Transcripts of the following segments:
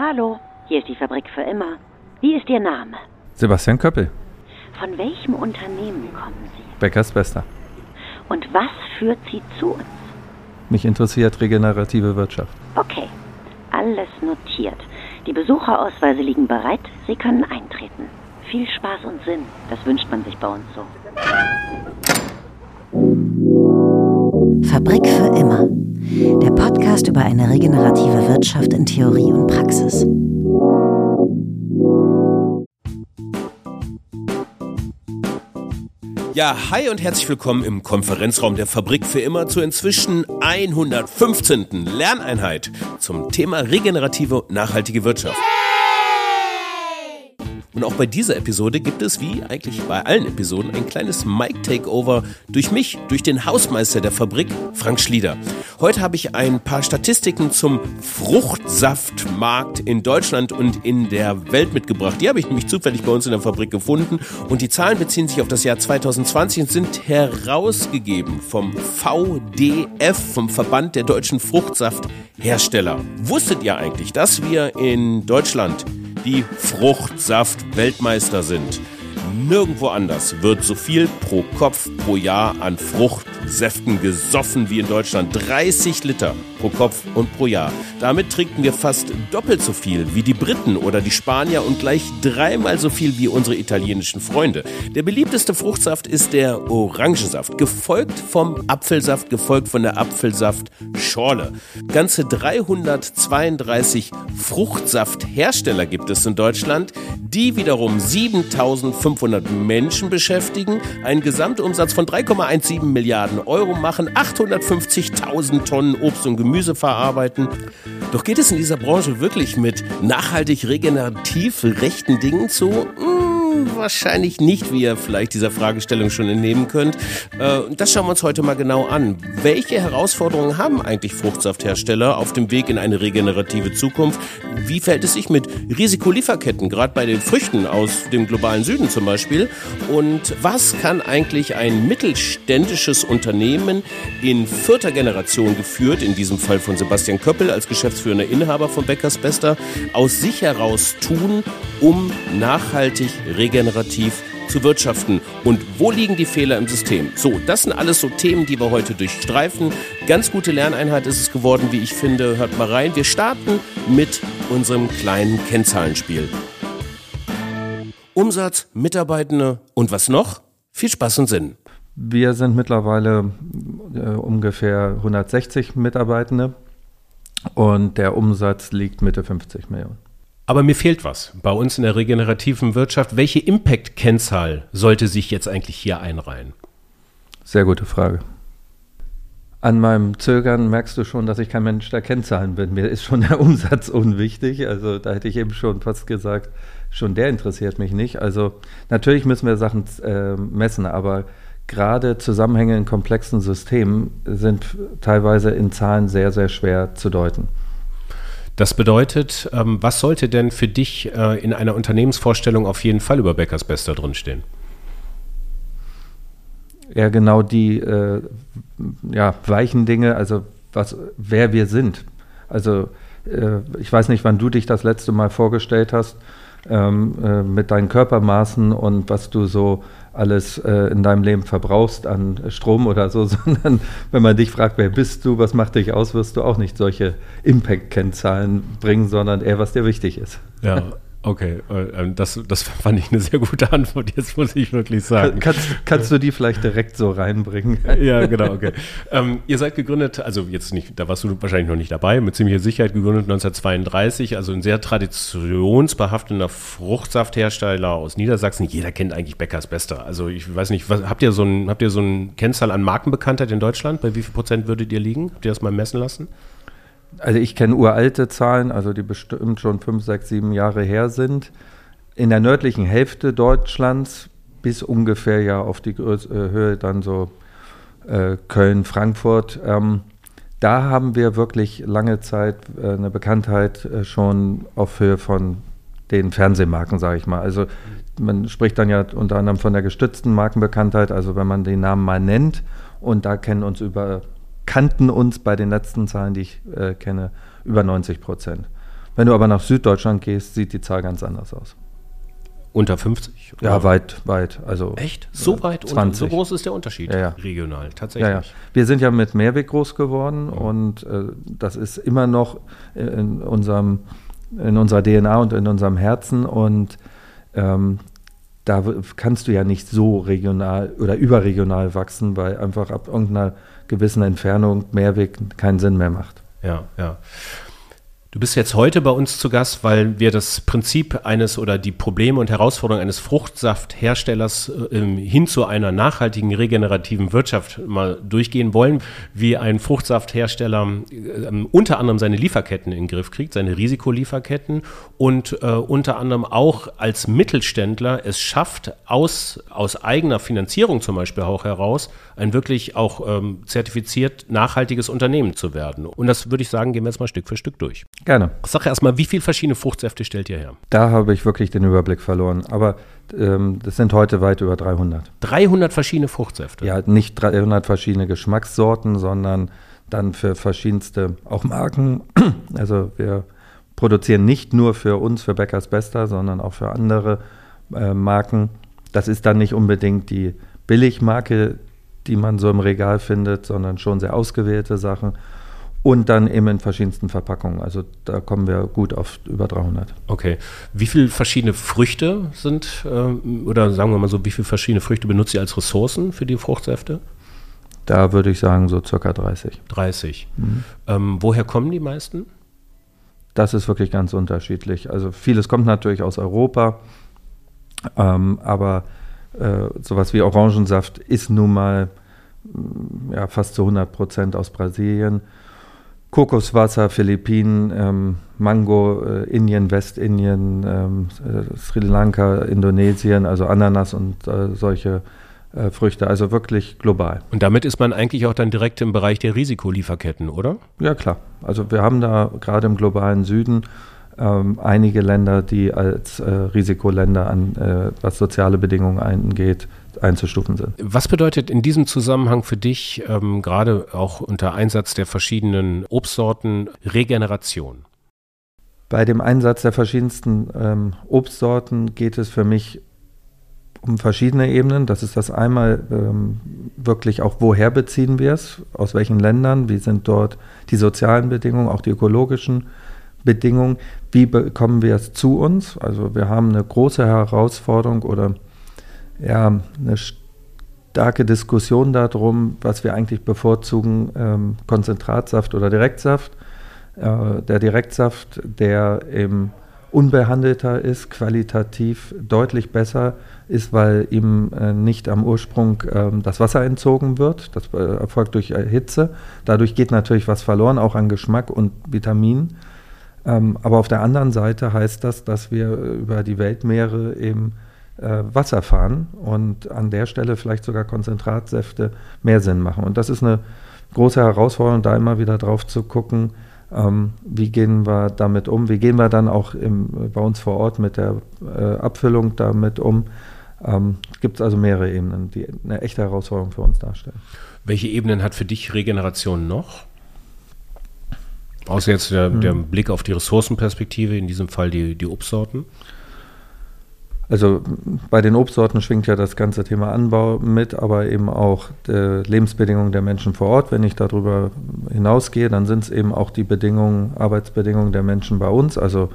Hallo, hier ist die Fabrik für immer. Wie ist Ihr Name? Sebastian Köppel, Von welchem Unternehmen kommen Sie? Beckers Bester. Und was führt Sie zu uns? Mich interessiert regenerative Wirtschaft. Okay, alles notiert. Die Besucherausweise liegen bereit. Sie können eintreten. Viel Spaß und Sinn. Das wünscht man sich bei uns so. Fabrik für immer. Der Podcast über eine regenerative Wirtschaft in Theorie und Praxis. Ja, hi und herzlich willkommen im Konferenzraum der Fabrik für immer zur inzwischen 115. Lerneinheit zum Thema regenerative und nachhaltige Wirtschaft. Und auch bei dieser Episode gibt es, wie eigentlich bei allen Episoden, ein kleines Mic-Takeover durch mich, durch den Hausmeister der Fabrik, Frank Schlieder. Heute habe ich ein paar Statistiken zum Fruchtsaftmarkt in Deutschland und in der Welt mitgebracht. Die habe ich nämlich zufällig bei uns in der Fabrik gefunden. Und die Zahlen beziehen sich auf das Jahr 2020 und sind herausgegeben vom VDF, vom Verband der deutschen Fruchtsafthersteller. Wusstet ihr eigentlich, dass wir in Deutschland die Fruchtsaft-Weltmeister sind. Nirgendwo anders wird so viel pro Kopf pro Jahr an Fruchtsäften gesoffen wie in Deutschland. 30 Liter pro Kopf und pro Jahr. Damit trinken wir fast doppelt so viel wie die Briten oder die Spanier und gleich dreimal so viel wie unsere italienischen Freunde. Der beliebteste Fruchtsaft ist der Orangensaft, gefolgt vom Apfelsaft, gefolgt von der Apfelsaftschorle. Ganze 332 Fruchtsafthersteller gibt es in Deutschland, die wiederum 7500 Menschen beschäftigen, einen Gesamtumsatz von 3,17 Milliarden Euro machen, 850.000 Tonnen Obst und Gemüse verarbeiten. Doch geht es in dieser Branche wirklich mit nachhaltig regenerativ rechten Dingen zu? Hm, wahrscheinlich nicht, wie ihr vielleicht dieser Fragestellung schon entnehmen könnt. Äh, Das schauen wir uns heute mal genau an. Welche Herausforderungen haben eigentlich Fruchtsafthersteller auf dem Weg in eine regenerative Zukunft? Wie verhält es sich mit Risikolieferketten, gerade bei den Früchten aus dem globalen Süden zum Beispiel? Und was kann eigentlich ein mittelständisches Unternehmen in vierter Generation geführt, in diesem Fall von Sebastian Köppel als geschäftsführender Inhaber von Beckers Bester, aus sich heraus tun, um nachhaltig regenerativ zu wirtschaften und wo liegen die Fehler im System? So, das sind alles so Themen, die wir heute durchstreifen. Ganz gute Lerneinheit ist es geworden, wie ich finde. Hört mal rein. Wir starten mit unserem kleinen Kennzahlenspiel. Umsatz, Mitarbeitende und was noch? Viel Spaß und Sinn. Wir sind mittlerweile äh, ungefähr 160 Mitarbeitende und der Umsatz liegt Mitte 50 Millionen. Aber mir fehlt was bei uns in der regenerativen Wirtschaft. Welche Impact-Kennzahl sollte sich jetzt eigentlich hier einreihen? Sehr gute Frage. An meinem Zögern merkst du schon, dass ich kein Mensch der Kennzahlen bin. Mir ist schon der Umsatz unwichtig. Also da hätte ich eben schon fast gesagt, schon der interessiert mich nicht. Also natürlich müssen wir Sachen äh, messen, aber gerade Zusammenhänge in komplexen Systemen sind teilweise in Zahlen sehr, sehr schwer zu deuten. Das bedeutet, ähm, was sollte denn für dich äh, in einer Unternehmensvorstellung auf jeden Fall über Beckers Bester drinstehen? eher genau die äh, ja, weichen Dinge, also was, wer wir sind. Also äh, ich weiß nicht, wann du dich das letzte Mal vorgestellt hast ähm, äh, mit deinen Körpermaßen und was du so alles äh, in deinem Leben verbrauchst an Strom oder so, sondern wenn man dich fragt, wer bist du, was macht dich aus, wirst du auch nicht solche Impact-Kennzahlen bringen, sondern eher, was dir wichtig ist. Ja, okay. äh, Das, das fand ich eine sehr gute Antwort, jetzt muss ich wirklich sagen. Kannst, kannst du die vielleicht direkt so reinbringen? Ja, genau, okay. Ähm, ihr seid gegründet, also jetzt nicht, da warst du wahrscheinlich noch nicht dabei, mit ziemlicher Sicherheit gegründet 1932, also ein sehr traditionsbehafteter Fruchtsafthersteller aus Niedersachsen. Jeder kennt eigentlich Beckers Bester. Also ich weiß nicht, was, habt ihr so ein, habt ihr so eine Kennzahl an Markenbekanntheit in Deutschland? Bei wie viel Prozent würdet ihr liegen? Habt ihr das mal messen lassen? Also ich kenne uralte Zahlen, also die bestimmt schon fünf, sechs, sieben Jahre her sind. In der nördlichen Hälfte Deutschlands bis ungefähr ja auf die äh, Höhe dann so äh, Köln, Frankfurt. Ähm, da haben wir wirklich lange Zeit äh, eine Bekanntheit äh, schon auf Höhe von den Fernsehmarken, sage ich mal. Also man spricht dann ja unter anderem von der gestützten Markenbekanntheit, also wenn man den Namen mal nennt und da kennen uns über kannten uns bei den letzten Zahlen, die ich äh, kenne, über 90 Prozent. Wenn du aber nach Süddeutschland gehst, sieht die Zahl ganz anders aus. Unter 50? Oder? Ja, weit, weit. Also Echt? So weit? 20. so groß ist der Unterschied ja, ja. regional, tatsächlich. Ja, Wir sind ja mit Mehrweg groß geworden und äh, das ist immer noch in, unserem, in unserer DNA und in unserem Herzen und ähm, da kannst du ja nicht so regional oder überregional wachsen, weil einfach ab irgendeiner gewissen Entfernung Mehrweg keinen Sinn mehr macht. Ja, ja. Du bist jetzt heute bei uns zu Gast, weil wir das Prinzip eines oder die Probleme und Herausforderungen eines Fruchtsaftherstellers äh, hin zu einer nachhaltigen, regenerativen Wirtschaft mal durchgehen wollen, wie ein Fruchtsafthersteller äh, unter anderem seine Lieferketten in den Griff kriegt, seine Risikolieferketten und äh, unter anderem auch als Mittelständler es schafft, aus, aus eigener Finanzierung zum Beispiel auch heraus, ein wirklich auch ähm, zertifiziert nachhaltiges Unternehmen zu werden. Und das würde ich sagen, gehen wir jetzt mal Stück für Stück durch. Gerne. Sag erstmal, wie viele verschiedene Fruchtsäfte stellt ihr her? Da habe ich wirklich den Überblick verloren. Aber ähm, das sind heute weit über 300. 300 verschiedene Fruchtsäfte? Ja, nicht 300 verschiedene Geschmackssorten, sondern dann für verschiedenste, auch Marken. Also wir produzieren nicht nur für uns, für Bäckers Bester, sondern auch für andere äh, Marken. Das ist dann nicht unbedingt die Billigmarke, die man so im Regal findet, sondern schon sehr ausgewählte Sachen. Und dann eben in verschiedensten Verpackungen. Also da kommen wir gut auf über 300. Okay. Wie viele verschiedene Früchte sind, äh, oder sagen wir mal so, wie viele verschiedene Früchte benutzt ihr als Ressourcen für die Fruchtsäfte? Da würde ich sagen so circa 30. 30. Mhm. Ähm, woher kommen die meisten? Das ist wirklich ganz unterschiedlich. Also vieles kommt natürlich aus Europa, ähm, aber äh, sowas wie Orangensaft ist nun mal mm, ja, fast zu 100 Prozent aus Brasilien. Kokoswasser, Philippinen, ähm, Mango, äh, Indien, Westindien, ähm, äh, Sri Lanka, Indonesien, also Ananas und äh, solche äh, Früchte, also wirklich global. Und damit ist man eigentlich auch dann direkt im Bereich der Risikolieferketten, oder? Ja, klar. Also wir haben da gerade im globalen Süden ähm, einige Länder, die als äh, Risikoländer an äh, was soziale Bedingungen angeht, einzustufen sind. Was bedeutet in diesem Zusammenhang für dich, ähm, gerade auch unter Einsatz der verschiedenen Obstsorten, Regeneration? Bei dem Einsatz der verschiedensten ähm, Obstsorten geht es für mich um verschiedene Ebenen. Das ist das einmal ähm, wirklich auch, woher beziehen wir es, aus welchen Ländern, wie sind dort die sozialen Bedingungen, auch die ökologischen Bedingungen, wie bekommen wir es zu uns. Also wir haben eine große Herausforderung oder ja, eine starke Diskussion darum, was wir eigentlich bevorzugen, ähm, Konzentratsaft oder Direktsaft. Äh, der Direktsaft, der eben unbehandelter ist, qualitativ deutlich besser ist, weil ihm äh, nicht am Ursprung äh, das Wasser entzogen wird. Das äh, erfolgt durch Hitze. Dadurch geht natürlich was verloren, auch an Geschmack und Vitaminen. Ähm, aber auf der anderen Seite heißt das, dass wir über die Weltmeere eben äh, Wasser fahren und an der Stelle vielleicht sogar Konzentratsäfte mehr Sinn machen. Und das ist eine große Herausforderung, da immer wieder drauf zu gucken, ähm, wie gehen wir damit um, wie gehen wir dann auch im, bei uns vor Ort mit der äh, Abfüllung damit um. Ähm, es gibt also mehrere Ebenen, die eine echte Herausforderung für uns darstellen. Welche Ebenen hat für dich Regeneration noch? Außer jetzt der, der hm. Blick auf die Ressourcenperspektive, in diesem Fall die, die Obstsorten. Also bei den Obstsorten schwingt ja das ganze Thema Anbau mit, aber eben auch Lebensbedingungen der Menschen vor Ort. Wenn ich darüber hinausgehe, dann sind es eben auch die Bedingungen, Arbeitsbedingungen der Menschen bei uns. Also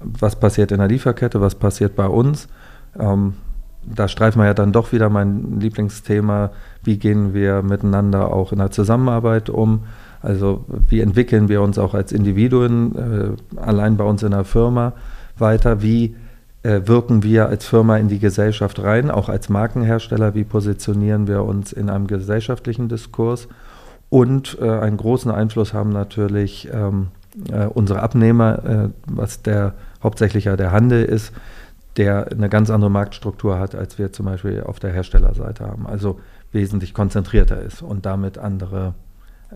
was passiert in der Lieferkette, was passiert bei uns. Ähm, da streifen wir ja dann doch wieder mein Lieblingsthema, wie gehen wir miteinander auch in der Zusammenarbeit um. Also wie entwickeln wir uns auch als Individuen, äh, allein bei uns in der Firma weiter, wie äh, wirken wir als Firma in die Gesellschaft rein, auch als Markenhersteller, wie positionieren wir uns in einem gesellschaftlichen Diskurs. Und äh, einen großen Einfluss haben natürlich ähm, äh, unsere Abnehmer, äh, was der hauptsächlich ja der Handel ist, der eine ganz andere Marktstruktur hat, als wir zum Beispiel auf der Herstellerseite haben. Also wesentlich konzentrierter ist und damit andere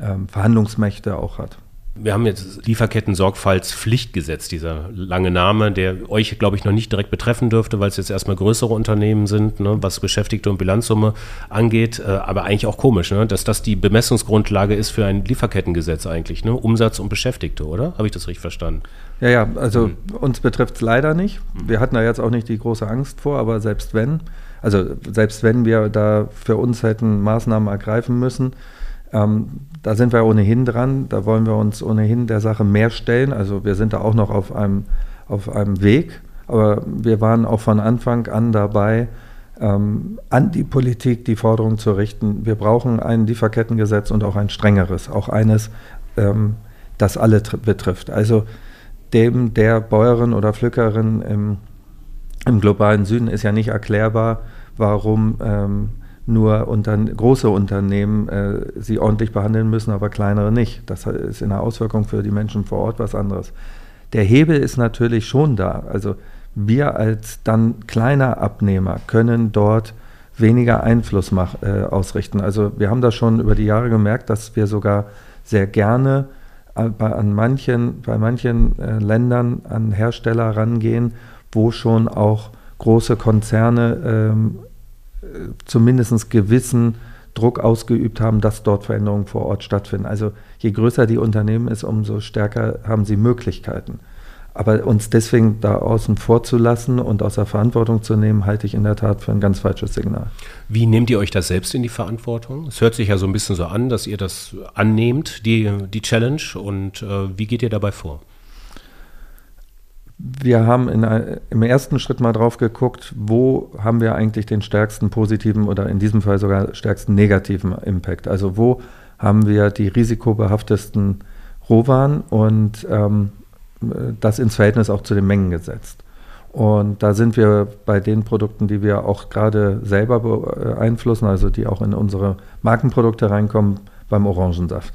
ähm, Verhandlungsmächte auch hat. Wir haben jetzt Lieferketten-Sorgfaltspflichtgesetz, dieser lange Name, der euch, glaube ich, noch nicht direkt betreffen dürfte, weil es jetzt erstmal größere Unternehmen sind, ne, was Beschäftigte und Bilanzsumme angeht. Äh, aber eigentlich auch komisch, ne, dass das die Bemessungsgrundlage ist für ein Lieferkettengesetz eigentlich, ne? Umsatz und Beschäftigte, oder? Habe ich das richtig verstanden? Ja, ja, also mhm. uns betrifft es leider nicht. Wir hatten da jetzt auch nicht die große Angst vor, aber selbst wenn, also selbst wenn wir da für uns hätten Maßnahmen ergreifen müssen, ähm, da sind wir ohnehin dran, da wollen wir uns ohnehin der Sache mehr stellen. Also wir sind da auch noch auf einem, auf einem Weg, aber wir waren auch von Anfang an dabei, ähm, an die Politik die Forderung zu richten, wir brauchen ein Lieferkettengesetz und auch ein strengeres, auch eines, ähm, das alle betrifft. Also dem der Bäuerin oder Pflückerin im, im globalen Süden ist ja nicht erklärbar, warum ähm, nur unter, große Unternehmen äh, sie ordentlich behandeln müssen, aber kleinere nicht. Das ist in der Auswirkung für die Menschen vor Ort was anderes. Der Hebel ist natürlich schon da. Also wir als dann kleiner Abnehmer können dort weniger Einfluss mach, äh, ausrichten. Also wir haben das schon über die Jahre gemerkt, dass wir sogar sehr gerne äh, bei, an manchen, bei manchen äh, Ländern an Hersteller rangehen, wo schon auch große Konzerne ähm, zumindest gewissen Druck ausgeübt haben, dass dort Veränderungen vor Ort stattfinden. Also je größer die Unternehmen ist, umso stärker haben sie Möglichkeiten. Aber uns deswegen da außen vor zu lassen und aus der Verantwortung zu nehmen, halte ich in der Tat für ein ganz falsches Signal. Wie nehmt ihr euch das selbst in die Verantwortung? Es hört sich ja so ein bisschen so an, dass ihr das annehmt, die, die Challenge. Und äh, wie geht ihr dabei vor? Wir haben in, im ersten Schritt mal drauf geguckt, wo haben wir eigentlich den stärksten positiven oder in diesem Fall sogar stärksten negativen Impact. Also wo haben wir die risikobehaftesten Rohwaren und ähm, das ins Verhältnis auch zu den Mengen gesetzt. Und da sind wir bei den Produkten, die wir auch gerade selber beeinflussen, also die auch in unsere Markenprodukte reinkommen, beim Orangensaft.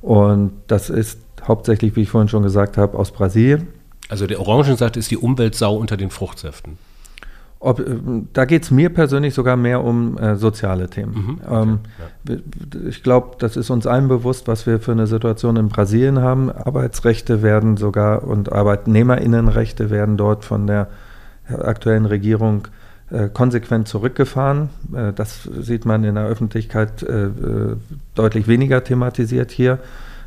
Und das ist hauptsächlich, wie ich vorhin schon gesagt habe, aus Brasilien. Also der Orangensaft ist die Umweltsau unter den Fruchtsäften. Ob, äh, da geht es mir persönlich sogar mehr um äh, soziale Themen. Mhm, okay, ähm, ja. Ich glaube, das ist uns allen bewusst, was wir für eine Situation in Brasilien haben. Arbeitsrechte werden sogar und Arbeitnehmerinnenrechte werden dort von der aktuellen Regierung äh, konsequent zurückgefahren. Äh, das sieht man in der Öffentlichkeit äh, äh, deutlich weniger thematisiert hier.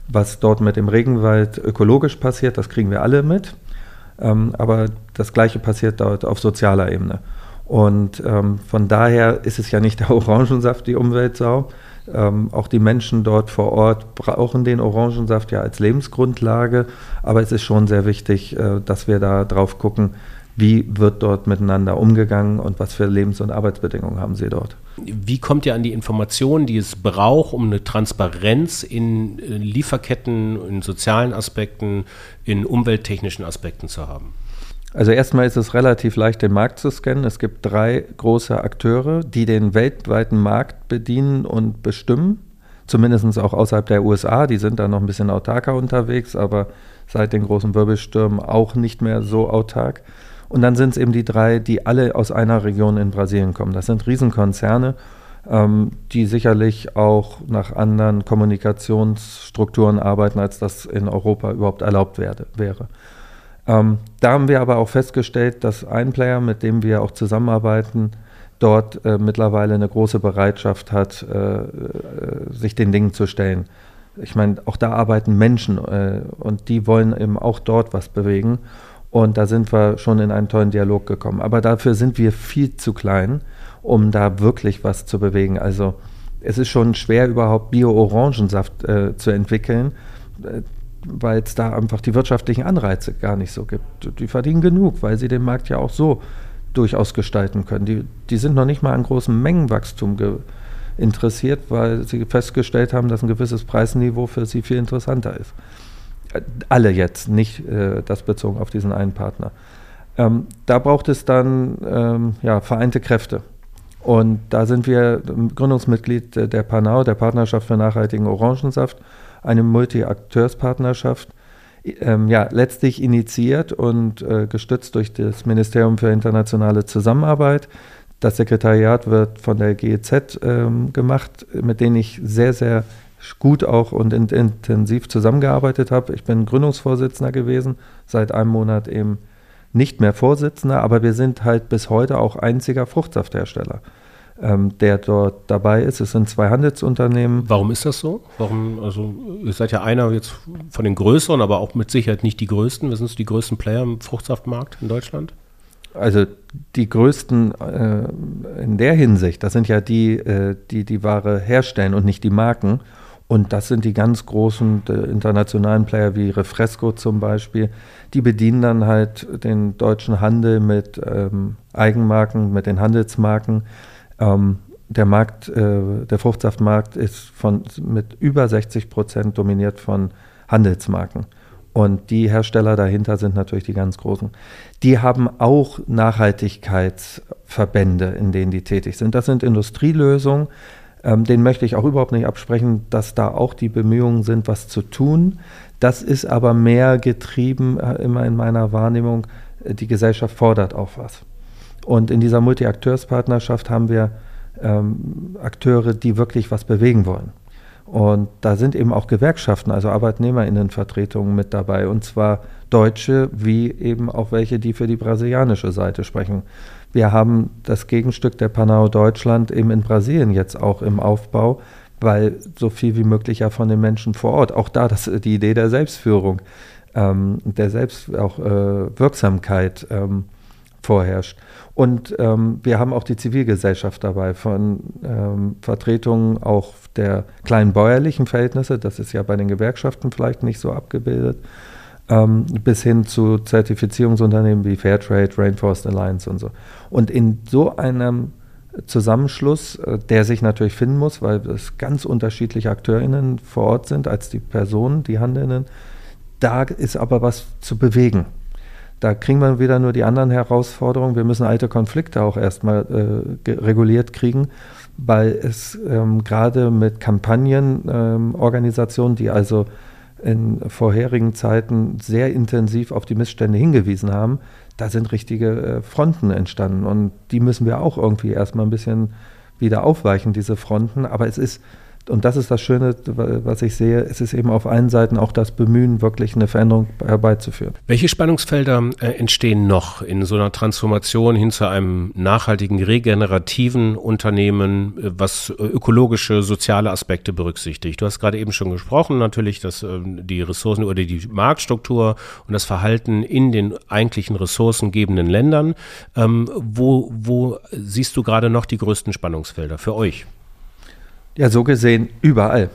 Was dort mit dem Regenwald ökologisch passiert, das kriegen wir alle mit. Ähm, aber das Gleiche passiert dort auf sozialer Ebene. Und ähm, von daher ist es ja nicht der Orangensaft die Umweltsau. Ähm, auch die Menschen dort vor Ort brauchen den Orangensaft ja als Lebensgrundlage. Aber es ist schon sehr wichtig, äh, dass wir da drauf gucken, wie wird dort miteinander umgegangen und was für Lebens- und Arbeitsbedingungen haben sie dort. Wie kommt ihr an die Informationen, die es braucht, um eine Transparenz in Lieferketten, in sozialen Aspekten, in umwelttechnischen Aspekten zu haben? Also erstmal ist es relativ leicht, den Markt zu scannen. Es gibt drei große Akteure, die den weltweiten Markt bedienen und bestimmen. Zumindest auch außerhalb der USA. Die sind da noch ein bisschen autarker unterwegs, aber seit den großen Wirbelstürmen auch nicht mehr so autark. Und dann sind es eben die drei, die alle aus einer Region in Brasilien kommen. Das sind Riesenkonzerne, ähm, die sicherlich auch nach anderen Kommunikationsstrukturen arbeiten, als das in Europa überhaupt erlaubt werde, wäre. Ähm, da haben wir aber auch festgestellt, dass ein Player, mit dem wir auch zusammenarbeiten, dort äh, mittlerweile eine große Bereitschaft hat, äh, äh, sich den Dingen zu stellen. Ich meine, auch da arbeiten Menschen äh, und die wollen eben auch dort was bewegen. Und da sind wir schon in einen tollen Dialog gekommen. Aber dafür sind wir viel zu klein, um da wirklich was zu bewegen. Also es ist schon schwer, überhaupt Bio-Orangensaft äh, zu entwickeln, äh, weil es da einfach die wirtschaftlichen Anreize gar nicht so gibt. Die verdienen genug, weil sie den Markt ja auch so durchaus gestalten können. Die, die sind noch nicht mal an großem Mengenwachstum interessiert, weil sie festgestellt haben, dass ein gewisses Preisniveau für sie viel interessanter ist alle jetzt, nicht äh, das bezogen auf diesen einen Partner. Ähm, da braucht es dann ähm, ja, vereinte Kräfte. Und da sind wir Gründungsmitglied der Panau, der Partnerschaft für nachhaltigen Orangensaft, eine Multi-Akteurspartnerschaft, ähm, ja, letztlich initiiert und äh, gestützt durch das Ministerium für internationale Zusammenarbeit. Das Sekretariat wird von der GEZ ähm, gemacht, mit denen ich sehr, sehr gut auch und in, intensiv zusammengearbeitet habe. Ich bin Gründungsvorsitzender gewesen, seit einem Monat eben nicht mehr Vorsitzender, aber wir sind halt bis heute auch einziger Fruchtsafthersteller, ähm, der dort dabei ist. Es sind zwei Handelsunternehmen. Warum ist das so? Warum, also ihr seid ja einer jetzt von den größeren, aber auch mit Sicherheit nicht die größten. Was sind die größten Player im Fruchtsaftmarkt in Deutschland? Also die größten äh, in der Hinsicht, das sind ja die, äh, die die Ware herstellen und nicht die Marken. Und das sind die ganz großen äh, internationalen Player wie Refresco zum Beispiel. Die bedienen dann halt den deutschen Handel mit ähm, Eigenmarken, mit den Handelsmarken. Ähm, der Markt, äh, der Fruchtsaftmarkt ist von, mit über 60 Prozent dominiert von Handelsmarken. Und die Hersteller dahinter sind natürlich die ganz großen. Die haben auch Nachhaltigkeitsverbände, in denen die tätig sind. Das sind Industrielösungen, ähm, den möchte ich auch überhaupt nicht absprechen, dass da auch die Bemühungen sind, was zu tun. Das ist aber mehr getrieben, äh, immer in meiner Wahrnehmung, äh, die Gesellschaft fordert auch was. Und in dieser Multi-Akteurspartnerschaft haben wir ähm, Akteure, die wirklich was bewegen wollen. Und da sind eben auch Gewerkschaften, also Arbeitnehmerinnenvertretungen mit dabei. Und zwar Deutsche wie eben auch welche, die für die brasilianische Seite sprechen. Wir haben das Gegenstück der Panau Deutschland eben in Brasilien jetzt auch im Aufbau, weil so viel wie möglich ja von den Menschen vor Ort, auch da das, die Idee der Selbstführung, ähm, der Selbst auch äh, Wirksamkeit ähm, vorherrscht. Und ähm, wir haben auch die Zivilgesellschaft dabei, von ähm, Vertretungen auch der kleinen bäuerlichen Verhältnisse, das ist ja bei den Gewerkschaften vielleicht nicht so abgebildet, ähm, bis hin zu Zertifizierungsunternehmen wie Fairtrade, Rainforest Alliance und so. Und in so einem Zusammenschluss, äh, der sich natürlich finden muss, weil es ganz unterschiedliche AkteurInnen vor Ort sind als die Personen, die Handelnden, da ist aber was zu bewegen. Da kriegen wir wieder nur die anderen Herausforderungen. Wir müssen alte Konflikte auch erstmal äh, reguliert kriegen, weil es ähm, gerade mit Kampagnenorganisationen, ähm, die also in vorherigen Zeiten sehr intensiv auf die Missstände hingewiesen haben, da sind richtige äh, Fronten entstanden. Und die müssen wir auch irgendwie erstmal ein bisschen wieder aufweichen, diese Fronten. Aber es ist und das ist das Schöne, was ich sehe, es ist eben auf allen Seiten auch das Bemühen, wirklich eine Veränderung herbeizuführen. Welche Spannungsfelder äh, entstehen noch in so einer Transformation hin zu einem nachhaltigen, regenerativen Unternehmen, äh, was äh, ökologische, soziale Aspekte berücksichtigt? Du hast gerade eben schon gesprochen, natürlich, dass äh, die Ressourcen oder die Marktstruktur und das Verhalten in den eigentlichen ressourcengebenden Ländern. Ähm, wo, wo siehst du gerade noch die größten Spannungsfelder für euch? Ja, so gesehen überall.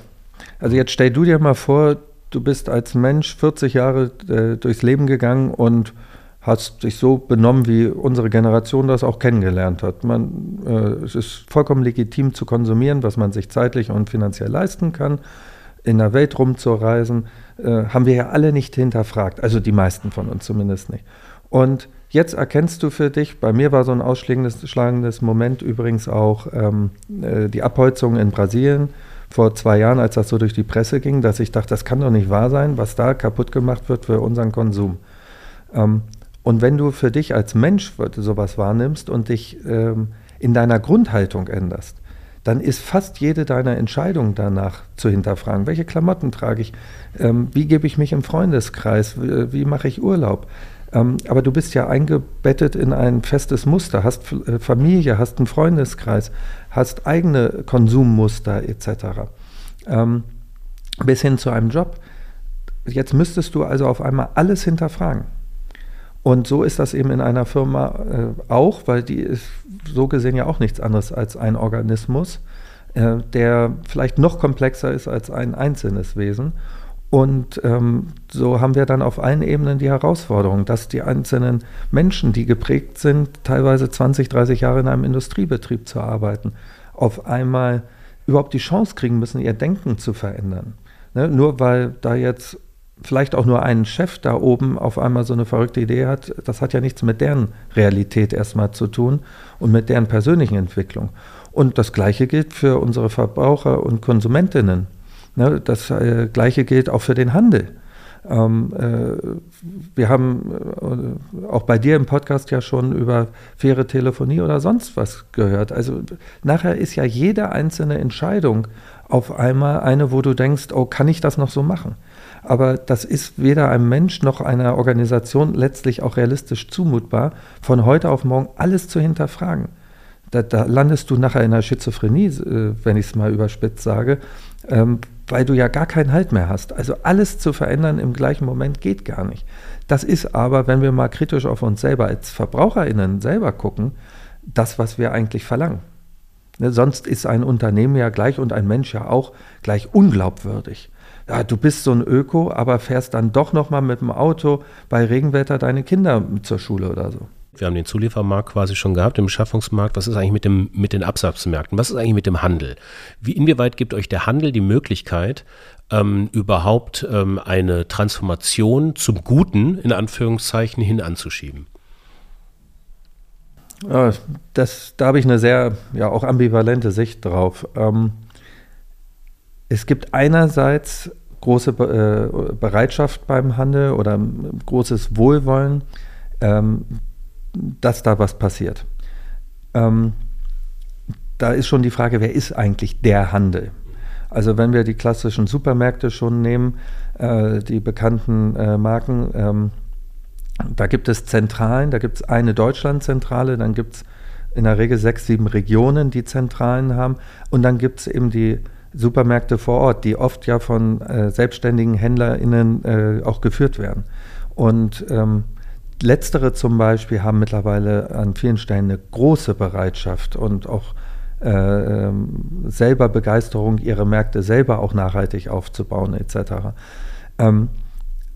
Also jetzt stell du dir mal vor, du bist als Mensch 40 Jahre äh, durchs Leben gegangen und hast dich so benommen, wie unsere Generation das auch kennengelernt hat. Man, äh, es ist vollkommen legitim zu konsumieren, was man sich zeitlich und finanziell leisten kann. In der Welt rumzureisen, äh, haben wir ja alle nicht hinterfragt. Also die meisten von uns zumindest nicht. Und Jetzt erkennst du für dich, bei mir war so ein ausschlagendes Moment übrigens auch ähm, äh, die Abholzung in Brasilien vor zwei Jahren, als das so durch die Presse ging, dass ich dachte, das kann doch nicht wahr sein, was da kaputt gemacht wird für unseren Konsum. Ähm, und wenn du für dich als Mensch sowas wahrnimmst und dich ähm, in deiner Grundhaltung änderst, dann ist fast jede deiner Entscheidungen danach zu hinterfragen. Welche Klamotten trage ich? Ähm, wie gebe ich mich im Freundeskreis? Wie, wie mache ich Urlaub? Ähm, aber du bist ja eingebettet in ein festes Muster, hast äh, Familie, hast einen Freundeskreis, hast eigene Konsummuster etc. Ähm, bis hin zu einem Job. Jetzt müsstest du also auf einmal alles hinterfragen. Und so ist das eben in einer Firma äh, auch, weil die ist so gesehen ja auch nichts anderes als ein Organismus, äh, der vielleicht noch komplexer ist als ein einzelnes Wesen. Und ähm, so haben wir dann auf allen Ebenen die Herausforderung, dass die einzelnen Menschen, die geprägt sind, teilweise 20, 30 Jahre in einem Industriebetrieb zu arbeiten, auf einmal überhaupt die Chance kriegen müssen, ihr Denken zu verändern. Ne? Nur weil da jetzt vielleicht auch nur ein Chef da oben auf einmal so eine verrückte Idee hat, das hat ja nichts mit deren Realität erstmal zu tun und mit deren persönlichen Entwicklung. Und das Gleiche gilt für unsere Verbraucher und Konsumentinnen. Ne, das äh, Gleiche gilt auch für den Handel. Ähm, äh, wir haben äh, auch bei dir im Podcast ja schon über faire Telefonie oder sonst was gehört. Also nachher ist ja jede einzelne Entscheidung auf einmal eine, wo du denkst, oh, kann ich das noch so machen? Aber das ist weder einem Mensch noch einer Organisation letztlich auch realistisch zumutbar, von heute auf morgen alles zu hinterfragen. Da, da landest du nachher in einer Schizophrenie, äh, wenn ich es mal überspitzt sage, ähm, weil du ja gar keinen Halt mehr hast. Also alles zu verändern im gleichen Moment geht gar nicht. Das ist aber, wenn wir mal kritisch auf uns selber als VerbraucherInnen selber gucken, das, was wir eigentlich verlangen. Ne, sonst ist ein Unternehmen ja gleich und ein Mensch ja auch gleich unglaubwürdig. Ja, du bist so ein Öko, aber fährst dann doch noch mal mit dem Auto bei Regenwetter deine Kinder zur Schule oder so. Wir haben den Zuliefermarkt quasi schon gehabt, den Beschaffungsmarkt. Was ist eigentlich mit, dem, mit den Absatzmärkten? Was ist eigentlich mit dem Handel? Wie, inwieweit gibt euch der Handel die Möglichkeit, ähm, überhaupt ähm, eine Transformation zum Guten, in Anführungszeichen, hin anzuschieben? Das, da habe ich eine sehr, ja, auch ambivalente Sicht drauf. Ähm, es gibt einerseits große äh, Bereitschaft beim Handel oder großes Wohlwollen, ähm, dass da was passiert. Ähm, da ist schon die Frage, wer ist eigentlich der Handel? Also wenn wir die klassischen Supermärkte schon nehmen, äh, die bekannten äh, Marken, ähm, da gibt es Zentralen, da gibt es eine Deutschlandzentrale, dann gibt es in der Regel sechs, sieben Regionen, die Zentralen haben und dann gibt es eben die Supermärkte vor Ort, die oft ja von äh, selbstständigen HändlerInnen äh, auch geführt werden. Und ähm, Letztere zum Beispiel haben mittlerweile an vielen Stellen eine große Bereitschaft und auch äh, ähm, selber Begeisterung, ihre Märkte selber auch nachhaltig aufzubauen etc. Ähm,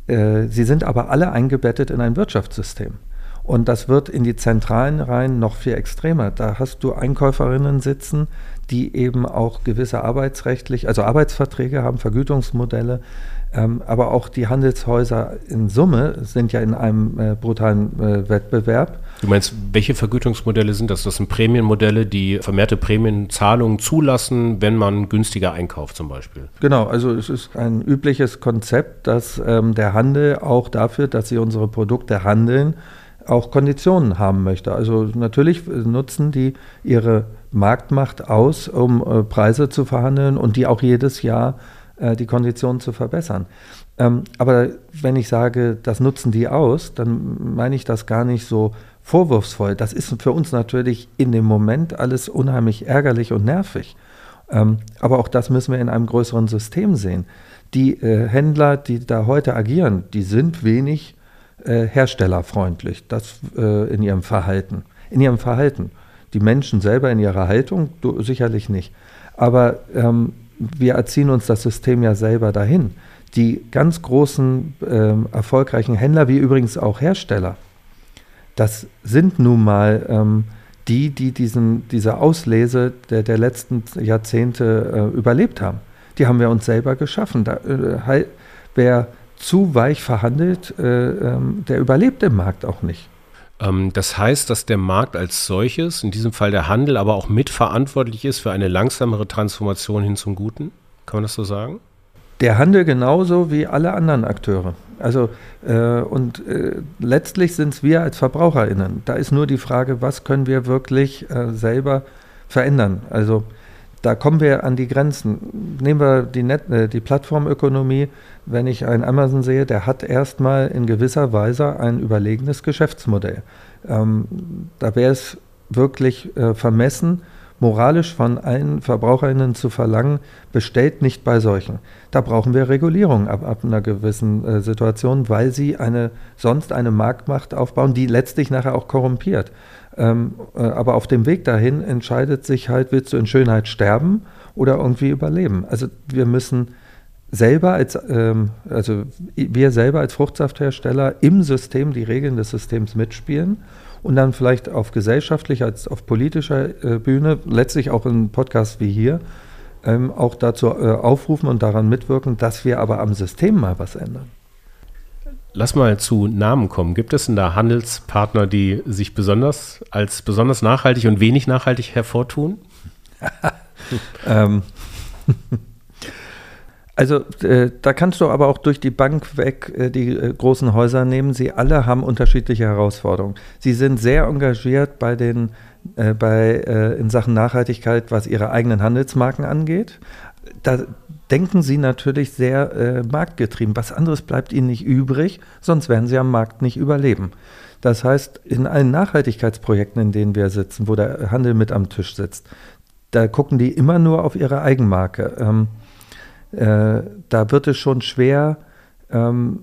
äh, sie sind aber alle eingebettet in ein Wirtschaftssystem. Und das wird in die Zentralen rein noch viel extremer. Da hast du Einkäuferinnen sitzen, die eben auch gewisse arbeitsrechtlich, also Arbeitsverträge haben, Vergütungsmodelle, ähm, aber auch die Handelshäuser in Summe sind ja in einem äh, brutalen äh, Wettbewerb. Du meinst, welche Vergütungsmodelle sind das? Das sind Prämienmodelle, die vermehrte Prämienzahlungen zulassen, wenn man günstiger einkauft zum Beispiel. Genau, also es ist ein übliches Konzept, dass ähm, der Handel auch dafür, dass sie unsere Produkte handeln, auch Konditionen haben möchte. Also natürlich nutzen die ihre Marktmacht aus, um äh, Preise zu verhandeln und die auch jedes Jahr äh, die Konditionen zu verbessern. Ähm, aber wenn ich sage, das nutzen die aus, dann meine ich das gar nicht so vorwurfsvoll. Das ist für uns natürlich in dem Moment alles unheimlich ärgerlich und nervig. Ähm, aber auch das müssen wir in einem größeren System sehen. Die äh, Händler, die da heute agieren, die sind wenig äh, herstellerfreundlich, das äh, in ihrem Verhalten. In ihrem Verhalten. Die Menschen selber in ihrer Haltung du, sicherlich nicht. Aber ähm, wir erziehen uns das System ja selber dahin. Die ganz großen, ähm, erfolgreichen Händler, wie übrigens auch Hersteller, das sind nun mal ähm, die, die diesen, diese Auslese der, der letzten Jahrzehnte äh, überlebt haben. Die haben wir uns selber geschaffen. Da, äh, wer zu weich verhandelt, äh, ähm, der überlebt im Markt auch nicht. Ähm, das heißt, dass der Markt als solches, in diesem Fall der Handel, aber auch mitverantwortlich ist für eine langsamere Transformation hin zum Guten? Kann man das so sagen? Der Handel genauso wie alle anderen Akteure. Also äh, und äh, letztlich sind es wir als VerbraucherInnen. Da ist nur die Frage, was können wir wirklich äh, selber verändern? Also da kommen wir an die Grenzen. Nehmen wir die, Net äh, die Plattformökonomie. Wenn ich einen Amazon sehe, der hat erstmal in gewisser Weise ein überlegenes Geschäftsmodell. Ähm, da wäre es wirklich äh, vermessen, moralisch von allen VerbraucherInnen zu verlangen, bestellt nicht bei solchen. Da brauchen wir Regulierung ab, ab einer gewissen äh, Situation, weil sie eine, sonst eine Marktmacht aufbauen, die letztlich nachher auch korrumpiert. Ähm, äh, aber auf dem Weg dahin entscheidet sich halt, willst du in Schönheit sterben oder irgendwie überleben? Also wir müssen selber als, ähm, also wir selber als Fruchtsafthersteller im System die Regeln des Systems mitspielen und dann vielleicht auf gesellschaftlicher als auf politischer äh, Bühne, letztlich auch in Podcasts wie hier, ähm, auch dazu äh, aufrufen und daran mitwirken, dass wir aber am System mal was ändern. Lass mal zu Namen kommen. Gibt es denn da Handelspartner, die sich besonders als besonders nachhaltig und wenig nachhaltig hervortun? ähm. Also äh, da kannst du aber auch durch die Bank weg äh, die äh, großen Häuser nehmen. Sie alle haben unterschiedliche Herausforderungen. Sie sind sehr engagiert bei den äh, bei, äh, in Sachen Nachhaltigkeit, was ihre eigenen Handelsmarken angeht. da denken sie natürlich sehr äh, marktgetrieben. Was anderes bleibt ihnen nicht übrig, sonst werden sie am Markt nicht überleben. Das heißt, in allen Nachhaltigkeitsprojekten, in denen wir sitzen, wo der Handel mit am Tisch sitzt, da gucken die immer nur auf ihre Eigenmarke. Ähm, äh, da wird es schon schwer, ähm,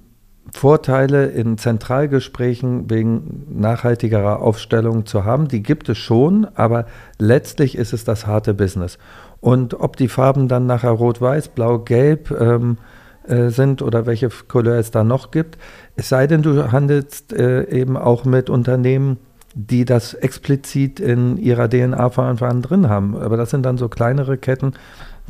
Vorteile in Zentralgesprächen wegen nachhaltigerer Aufstellung zu haben. Die gibt es schon, aber letztlich ist es das harte Business. Und ob die Farben dann nachher rot-weiß, blau-gelb ähm, äh, sind oder welche Couleur es da noch gibt, es sei denn, du handelst äh, eben auch mit Unternehmen, die das explizit in ihrer DNA von Anfang an drin haben. Aber das sind dann so kleinere Ketten.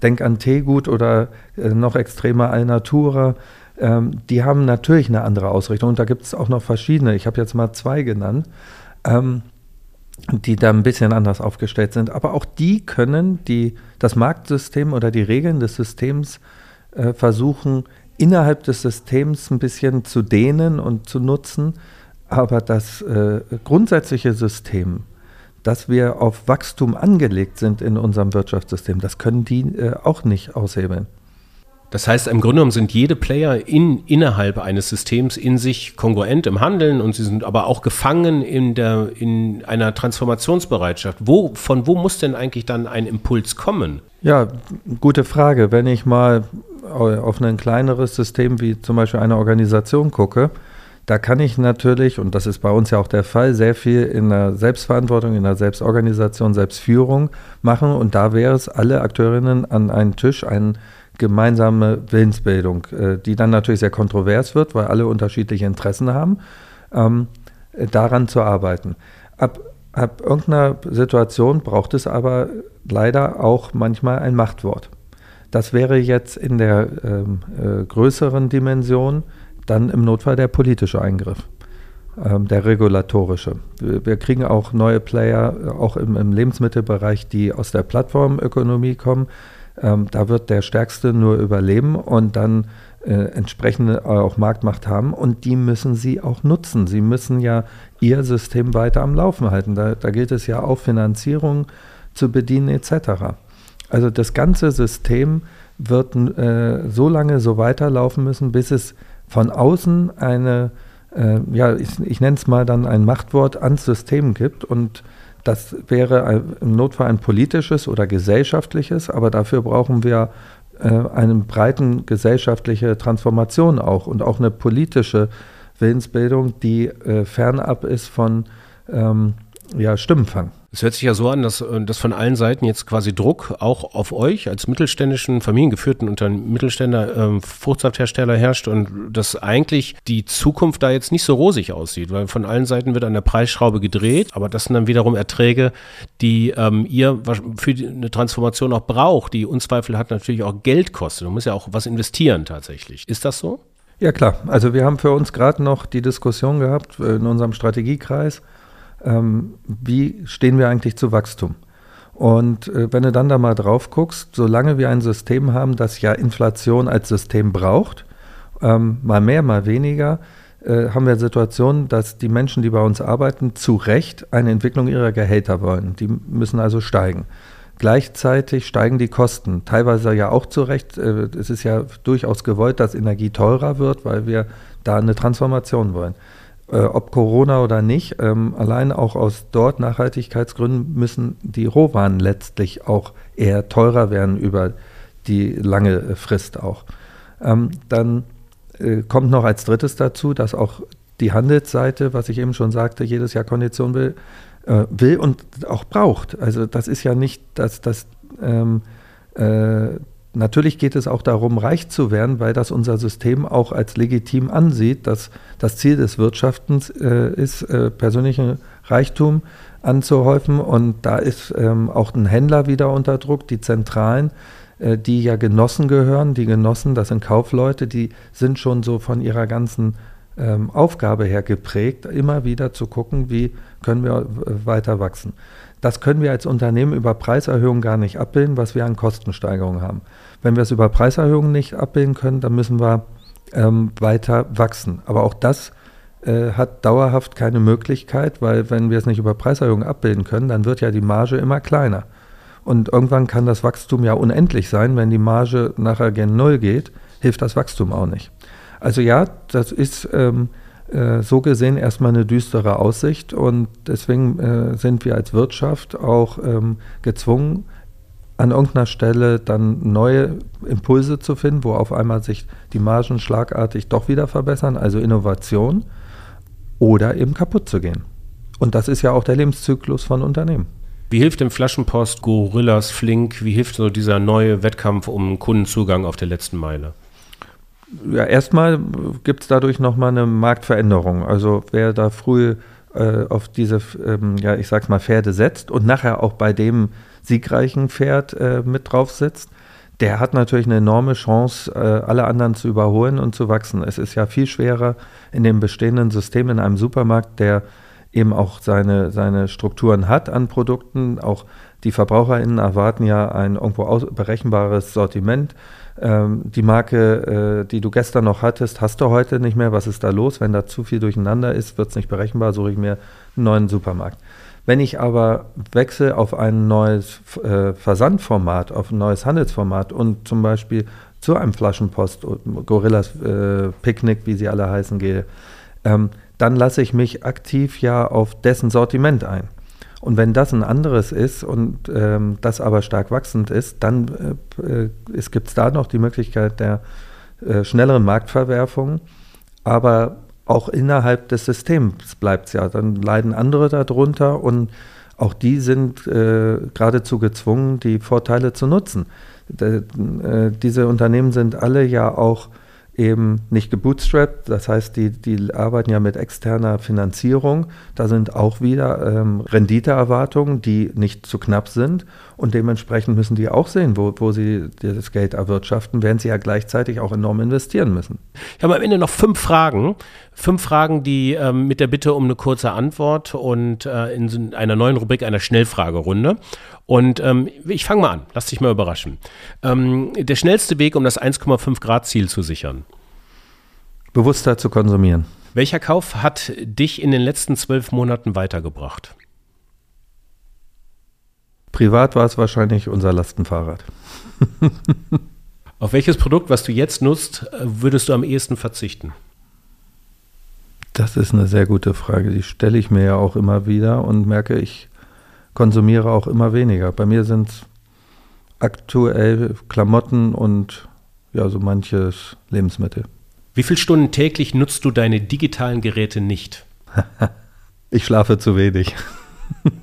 Denk an Teegut oder äh, noch extremer Alnatura ähm, die haben natürlich eine andere Ausrichtung. Und da gibt es auch noch verschiedene. Ich habe jetzt mal zwei genannt, ähm, die da ein bisschen anders aufgestellt sind. Aber auch die können die, das Marktsystem oder die Regeln des Systems äh, versuchen, innerhalb des Systems ein bisschen zu dehnen und zu nutzen. Aber das äh, grundsätzliche System, dass wir auf Wachstum angelegt sind in unserem Wirtschaftssystem, das können die äh, auch nicht aushebeln. Das heißt, im Grunde genommen sind jede Player in, innerhalb eines Systems in sich kongruent im Handeln und sie sind aber auch gefangen in, der, in einer Transformationsbereitschaft. Wo, von wo muss denn eigentlich dann ein Impuls kommen? Ja, gute Frage. Wenn ich mal auf ein kleineres System wie zum Beispiel eine Organisation gucke, da kann ich natürlich, und das ist bei uns ja auch der Fall, sehr viel in der Selbstverantwortung, in der Selbstorganisation, Selbstführung machen. Und da wäre es, alle Akteurinnen an einen Tisch, einen gemeinsame Willensbildung, äh, die dann natürlich sehr kontrovers wird, weil alle unterschiedliche Interessen haben, ähm, daran zu arbeiten. Ab, ab irgendeiner Situation braucht es aber leider auch manchmal ein Machtwort. Das wäre jetzt in der ähm, äh, größeren Dimension dann im Notfall der politische Eingriff, ähm, der regulatorische. Wir, kriegen auch neue Player, äh, auch im, im Lebensmittelbereich, die aus der Plattformökonomie kommen ähm, da wird der Stärkste nur überleben und dann äh, entsprechende auch Marktmacht haben und die müssen sie auch nutzen. Sie müssen ja ihr System weiter am Laufen halten. Da, da gilt es ja auch, Finanzierung zu bedienen etc. Also das ganze System wird äh, so lange so weiterlaufen müssen, bis es von außen eine, äh, ja, ich, ich nenne es mal dann ein Machtwort ans System gibt und das wäre im Notfall ein politisches oder gesellschaftliches, aber dafür brauchen wir äh, eine breiten gesellschaftliche Transformation auch und auch eine politische Willensbildung, die äh, fernab ist von ähm, ja, Stimmenfang. Es hört sich ja so an, dass, äh, dass von allen Seiten jetzt quasi Druck auch auf euch als mittelständischen, familiengeführten unter Mittelständler ähm, Fruchtsafthersteller herrscht und dass eigentlich die Zukunft da jetzt nicht so rosig aussieht, weil von allen Seiten wird an der Preisschraube gedreht, aber das sind dann wiederum Erträge, die ähm, ihr für eine Transformation auch braucht, die unzweifelt natürlich auch Geld kostet. Man muss ja auch was investieren tatsächlich. Ist das so? Ja klar, also wir haben für uns gerade noch die Diskussion gehabt äh, in unserem Strategiekreis, ähm, wie stehen wir eigentlich zu Wachstum? Und äh, wenn du dann da mal drauf guckst, solange wir ein System haben, das ja Inflation als System braucht, ähm, mal mehr, mal weniger, äh, haben wir Situationen, dass die Menschen, die bei uns arbeiten, zu Recht eine Entwicklung ihrer Gehälter wollen. Die müssen also steigen. Gleichzeitig steigen die Kosten, teilweise ja auch zu Recht. Äh, es ist ja durchaus gewollt, dass Energie teurer wird, weil wir da eine Transformation wollen äh, ob Corona oder nicht, ähm, allein auch aus dort Nachhaltigkeitsgründen müssen die Rohwaren letztlich auch eher teurer werden über die lange äh, Frist auch. Ähm, dann äh, kommt noch als drittes dazu, dass auch die Handelsseite, was ich eben schon sagte, jedes Jahr Kondition will, äh, will und auch braucht. Also das ist ja nicht, dass das ähm, äh, Natürlich geht es auch darum, reich zu werden, weil das unser System auch als legitim ansieht, dass das Ziel des Wirtschaftens äh, ist, äh, persönlichen Reichtum anzuhäufen. Und da ist ähm, auch ein Händler wieder unter Druck, die Zentralen, äh, die ja Genossen gehören. Die Genossen, das sind Kaufleute, die sind schon so von ihrer ganzen ähm, Aufgabe her geprägt, immer wieder zu gucken, wie können wir weiter wachsen. Das können wir als Unternehmen über Preiserhöhungen gar nicht abbilden, was wir an Kostensteigerungen haben. Wenn wir es über Preiserhöhungen nicht abbilden können, dann müssen wir ähm, weiter wachsen. Aber auch das äh, hat dauerhaft keine Möglichkeit, weil wenn wir es nicht über Preiserhöhungen abbilden können, dann wird ja die Marge immer kleiner. Und irgendwann kann das Wachstum ja unendlich sein. Wenn die Marge nachher gen Null geht, hilft das Wachstum auch nicht. Also ja, das ist ähm, äh, so gesehen erstmal eine düstere Aussicht und deswegen äh, sind wir als Wirtschaft auch ähm, gezwungen, an irgendeiner Stelle dann neue Impulse zu finden, wo auf einmal sich die Margen schlagartig doch wieder verbessern, also Innovation, oder eben kaputt zu gehen. Und das ist ja auch der Lebenszyklus von Unternehmen. Wie hilft dem Flaschenpost, Gorillas, Flink, wie hilft so dieser neue Wettkampf um Kundenzugang auf der letzten Meile? Ja, erstmal gibt es dadurch nochmal eine Marktveränderung. Also wer da früh äh, auf diese, ähm, ja, ich sag's mal, Pferde setzt und nachher auch bei dem siegreichen Pferd äh, mit drauf sitzt, der hat natürlich eine enorme Chance, äh, alle anderen zu überholen und zu wachsen. Es ist ja viel schwerer in dem bestehenden System in einem Supermarkt, der eben auch seine, seine Strukturen hat an Produkten. Auch die VerbraucherInnen erwarten ja ein irgendwo berechenbares Sortiment. Ähm, die Marke, äh, die du gestern noch hattest, hast du heute nicht mehr. Was ist da los? Wenn da zu viel durcheinander ist, wird es nicht berechenbar, suche ich mir einen neuen Supermarkt. Wenn ich aber wechsle auf ein neues äh, Versandformat, auf ein neues Handelsformat und zum Beispiel zu einem Flaschenpost, Gorillas äh, Picknick, wie sie alle heißen, gehe, ähm, dann lasse ich mich aktiv ja auf dessen Sortiment ein. Und wenn das ein anderes ist und ähm, das aber stark wachsend ist, dann äh, gibt es da noch die Möglichkeit der äh, schnelleren Marktverwerfung. Aber auch innerhalb des Systems bleibt es ja. Dann leiden andere darunter und auch die sind äh, geradezu gezwungen, die Vorteile zu nutzen. De, äh, diese Unternehmen sind alle ja auch eben nicht gebootstrapped, das heißt, die, die arbeiten ja mit externer Finanzierung. Da sind auch wieder ähm, Renditeerwartungen, die nicht zu knapp sind und dementsprechend müssen die auch sehen, wo, wo sie das Geld erwirtschaften, während sie ja gleichzeitig auch enorm investieren müssen. Ich habe am Ende noch fünf Fragen. Fünf Fragen, die ähm, mit der Bitte um eine kurze Antwort und äh, in einer neuen Rubrik einer Schnellfragerunde. Und ähm, ich fange mal an, lass dich mal überraschen. Ähm, der schnellste Weg, um das 1,5 Grad Ziel zu sichern? Bewusster zu konsumieren. Welcher Kauf hat dich in den letzten zwölf Monaten weitergebracht? Privat war es wahrscheinlich unser Lastenfahrrad. Auf welches Produkt, was du jetzt nutzt, würdest du am ehesten verzichten? Das ist eine sehr gute Frage. Die stelle ich mir ja auch immer wieder und merke, ich konsumiere auch immer weniger. Bei mir sind es aktuell Klamotten und ja, so manches Lebensmittel. Wie viele Stunden täglich nutzt du deine digitalen Geräte nicht? ich schlafe zu wenig.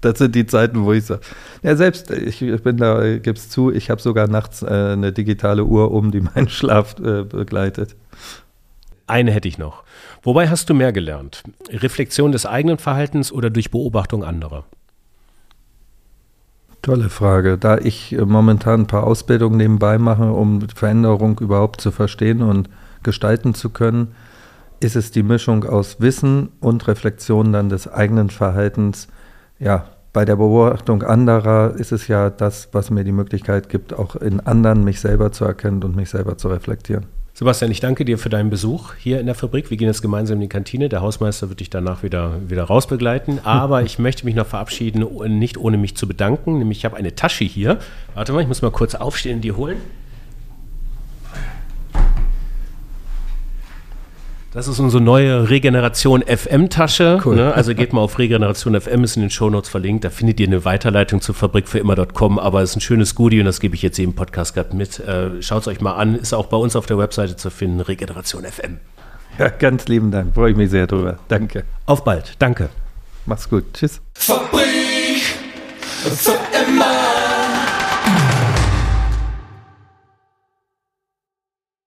das sind die Zeiten, wo ich sage, ja selbst, ich bin da, gib's zu, ich habe sogar nachts äh, eine digitale Uhr um, die meinen Schlaf äh, begleitet. Eine hätte ich noch. Wobei hast du mehr gelernt? Reflexion des eigenen Verhaltens oder durch Beobachtung anderer? Tolle Frage. Da ich äh, momentan ein paar Ausbildungen nebenbei mache, um Veränderung überhaupt zu verstehen und gestalten zu können, ist es die Mischung aus Wissen und Reflexion dann des eigenen Verhaltens. Ja, bei der Beobachtung anderer ist es ja das, was mir die Möglichkeit gibt, auch in anderen mich selber zu erkennen und mich selber zu reflektieren. Sebastian, ich danke dir für deinen Besuch hier in der Fabrik. Wir gehen jetzt gemeinsam in die Kantine. Der Hausmeister wird dich danach wieder, wieder rausbegleiten. Aber ich möchte mich noch verabschieden, nicht ohne mich zu bedanken. Nämlich, ich habe eine Tasche hier. Warte mal, ich muss mal kurz aufstehen und die holen. Das ist unsere neue Regeneration FM-Tasche. Cool. Ne? Also geht mal auf Regeneration FM, ist in den Shownotes verlinkt. Da findet ihr eine Weiterleitung zur Fabrik für immer.com. Aber es ist ein schönes Goodie und das gebe ich jetzt eben Podcast gerade mit. Äh, Schaut es euch mal an. Ist auch bei uns auf der Webseite zu finden. Regeneration FM. Ja, ganz lieben Dank. Freue ich mich sehr drüber. Danke. Auf bald. Danke. Mach's gut. Tschüss. Fabrik für immer.